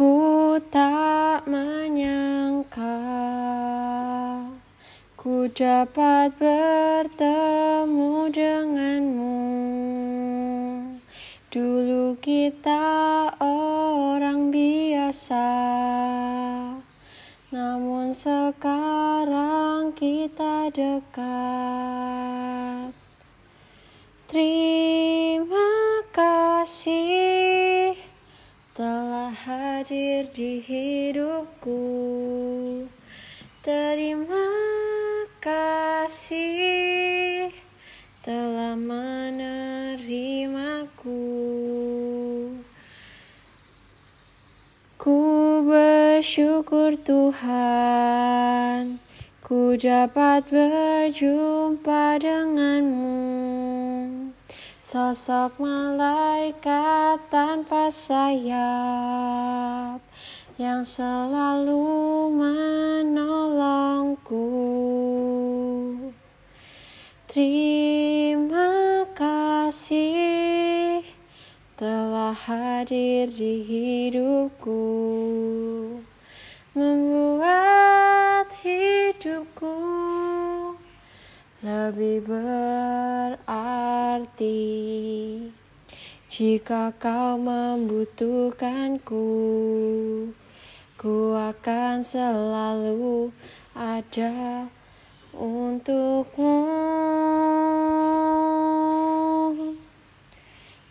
Ku tak menyangka ku dapat bertemu denganmu. Dulu kita orang biasa, namun sekarang kita dekat. Terima telah hadir di hidupku. Terima kasih telah menerimaku. Ku bersyukur Tuhan, ku dapat berjumpa denganmu. Sosok malaikat tanpa sayap yang selalu menolongku. Terima kasih telah hadir di hidupku, membuat lebih berarti. Jika kau membutuhkanku, ku akan selalu ada untukmu.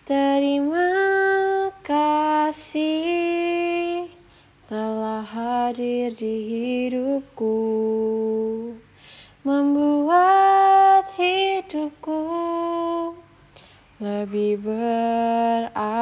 Terima kasih telah hadir di hidupku, lebih berarti.